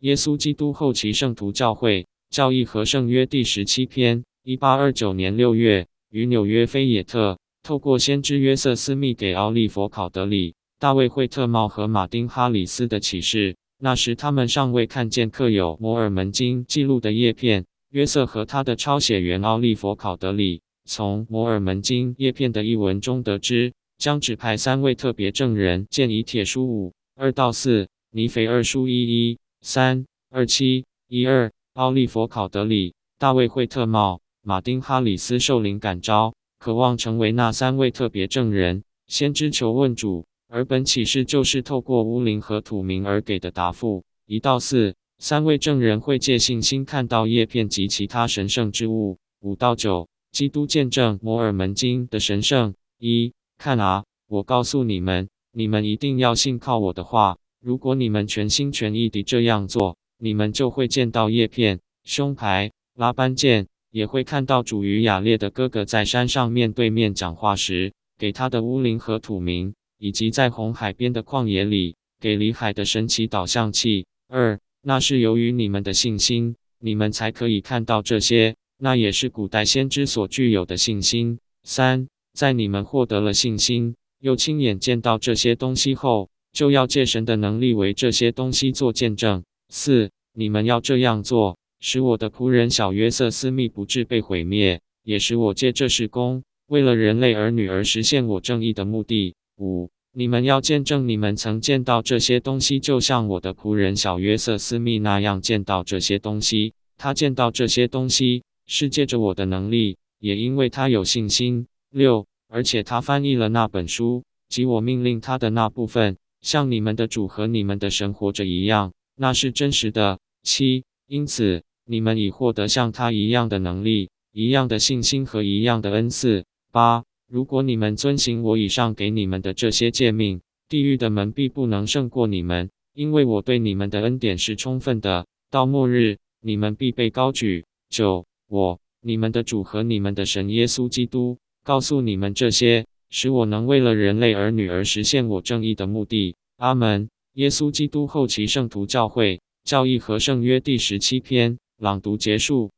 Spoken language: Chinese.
耶稣基督后期圣徒教会教义和圣约第十七篇，一八二九年六月，于纽约菲耶特，透过先知约瑟斯密给奥利佛考德里、大卫惠特茂和马丁哈里斯的启示。那时他们尚未看见刻有摩尔门经记录的叶片。约瑟和他的抄写员奥利佛考德里从摩尔门经叶片的译文中得知，将指派三位特别证人见以铁书五二到四，尼腓二书一一三二七一二。奥利弗考德里、大卫惠特茂、马丁哈里斯受灵感召，渴望成为那三位特别证人。先知求问主，而本启示就是透过乌灵和土名而给的答复。一到四，三位证人会借信心看到叶片及其他神圣之物。五到九，基督见证摩尔门经的神圣。一，看啊，我告诉你们，你们一定要信靠我的话。如果你们全心全意地这样做，你们就会见到叶片、胸牌、拉班剑，也会看到主与雅列的哥哥在山上面对面讲话时，给他的乌灵和土名，以及在红海边的旷野里，给里海的神奇导向器。二，那是由于你们的信心，你们才可以看到这些，那也是古代先知所具有的信心。三，在你们获得了信心，又亲眼见到这些东西后，就要借神的能力为这些东西做见证。四，你们要这样做，使我的仆人小约瑟斯密不致被毁灭，也使我借这事工，为了人类儿女而实现我正义的目的。五，你们要见证你们曾见到这些东西，就像我的仆人小约瑟斯密那样见到这些东西。他见到这些东西，是借着我的能力，也因为他有信心。六，而且他翻译了那本书，即我命令他的那部分，像你们的主和你们的神活着一样。那是真实的。七，因此你们已获得像他一样的能力、一样的信心和一样的恩赐。八，如果你们遵行我以上给你们的这些诫命，地狱的门必不能胜过你们，因为我对你们的恩典是充分的。到末日，你们必被高举。九，我，你们的主和你们的神耶稣基督，告诉你们这些，使我能为了人类儿女而实现我正义的目的。阿门。耶稣基督后期圣徒教会教义和圣约第十七篇朗读结束。